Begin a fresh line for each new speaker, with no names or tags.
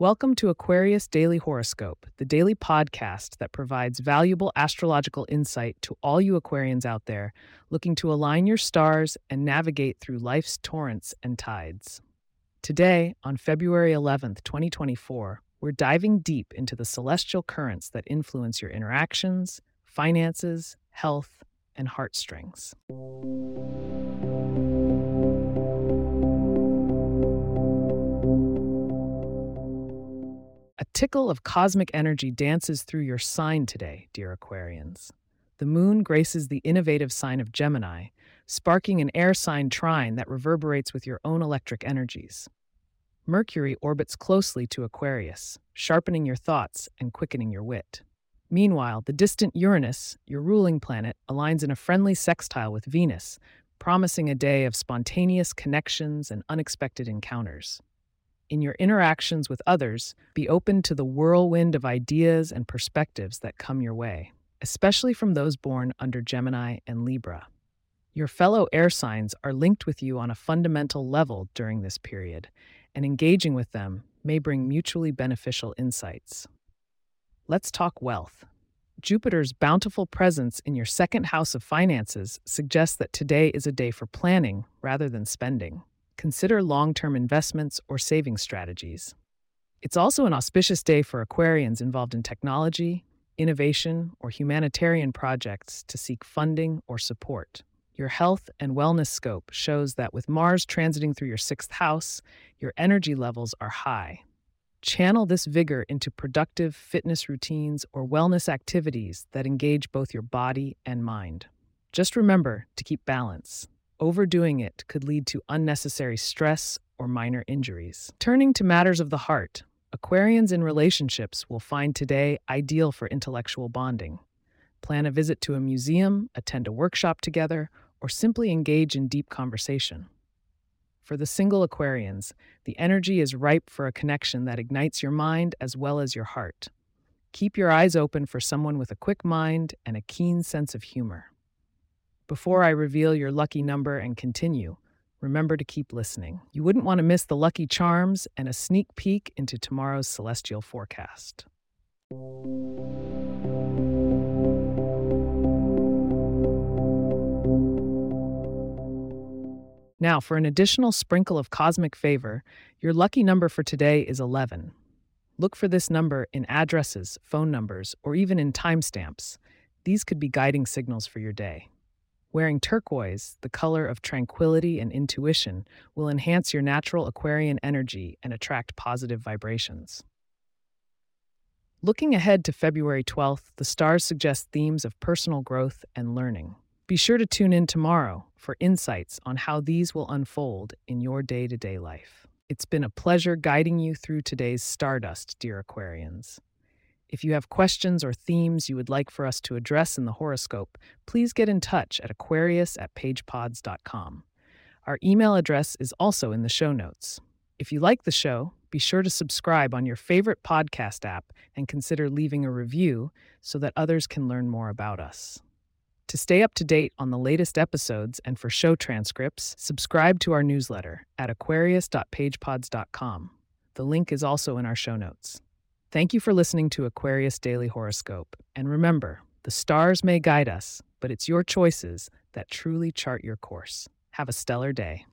Welcome to Aquarius Daily Horoscope, the daily podcast that provides valuable astrological insight to all you Aquarians out there looking to align your stars and navigate through life's torrents and tides. Today, on February 11th, 2024, we're diving deep into the celestial currents that influence your interactions, finances, health, and heartstrings. Tickle of cosmic energy dances through your sign today, dear Aquarians. The moon graces the innovative sign of Gemini, sparking an air sign trine that reverberates with your own electric energies. Mercury orbits closely to Aquarius, sharpening your thoughts and quickening your wit. Meanwhile, the distant Uranus, your ruling planet, aligns in a friendly sextile with Venus, promising a day of spontaneous connections and unexpected encounters. In your interactions with others, be open to the whirlwind of ideas and perspectives that come your way, especially from those born under Gemini and Libra. Your fellow air signs are linked with you on a fundamental level during this period, and engaging with them may bring mutually beneficial insights. Let's talk wealth. Jupiter's bountiful presence in your second house of finances suggests that today is a day for planning rather than spending consider long term investments or saving strategies. It's also an auspicious day for Aquarians involved in technology, innovation, or humanitarian projects to seek funding or support. Your health and wellness scope shows that with Mars transiting through your sixth house, your energy levels are high. Channel this vigor into productive fitness routines or wellness activities that engage both your body and mind. Just remember to keep balance. Overdoing it could lead to unnecessary stress or minor injuries. Turning to matters of the heart, Aquarians in relationships will find today ideal for intellectual bonding. Plan a visit to a museum, attend a workshop together, or simply engage in deep conversation. For the single Aquarians, the energy is ripe for a connection that ignites your mind as well as your heart. Keep your eyes open for someone with a quick mind and a keen sense of humor. Before I reveal your lucky number and continue, remember to keep listening. You wouldn't want to miss the lucky charms and a sneak peek into tomorrow's celestial forecast. Now, for an additional sprinkle of cosmic favor, your lucky number for today is 11. Look for this number in addresses, phone numbers, or even in timestamps. These could be guiding signals for your day. Wearing turquoise, the color of tranquility and intuition, will enhance your natural Aquarian energy and attract positive vibrations. Looking ahead to February 12th, the stars suggest themes of personal growth and learning. Be sure to tune in tomorrow for insights on how these will unfold in your day to day life. It's been a pleasure guiding you through today's Stardust, dear Aquarians. If you have questions or themes you would like for us to address in the horoscope, please get in touch at aquarius at pagepods.com. Our email address is also in the show notes. If you like the show, be sure to subscribe on your favorite podcast app and consider leaving a review so that others can learn more about us. To stay up to date on the latest episodes and for show transcripts, subscribe to our newsletter at aquarius.pagepods.com. The link is also in our show notes. Thank you for listening to Aquarius Daily Horoscope. And remember, the stars may guide us, but it's your choices that truly chart your course. Have a stellar day.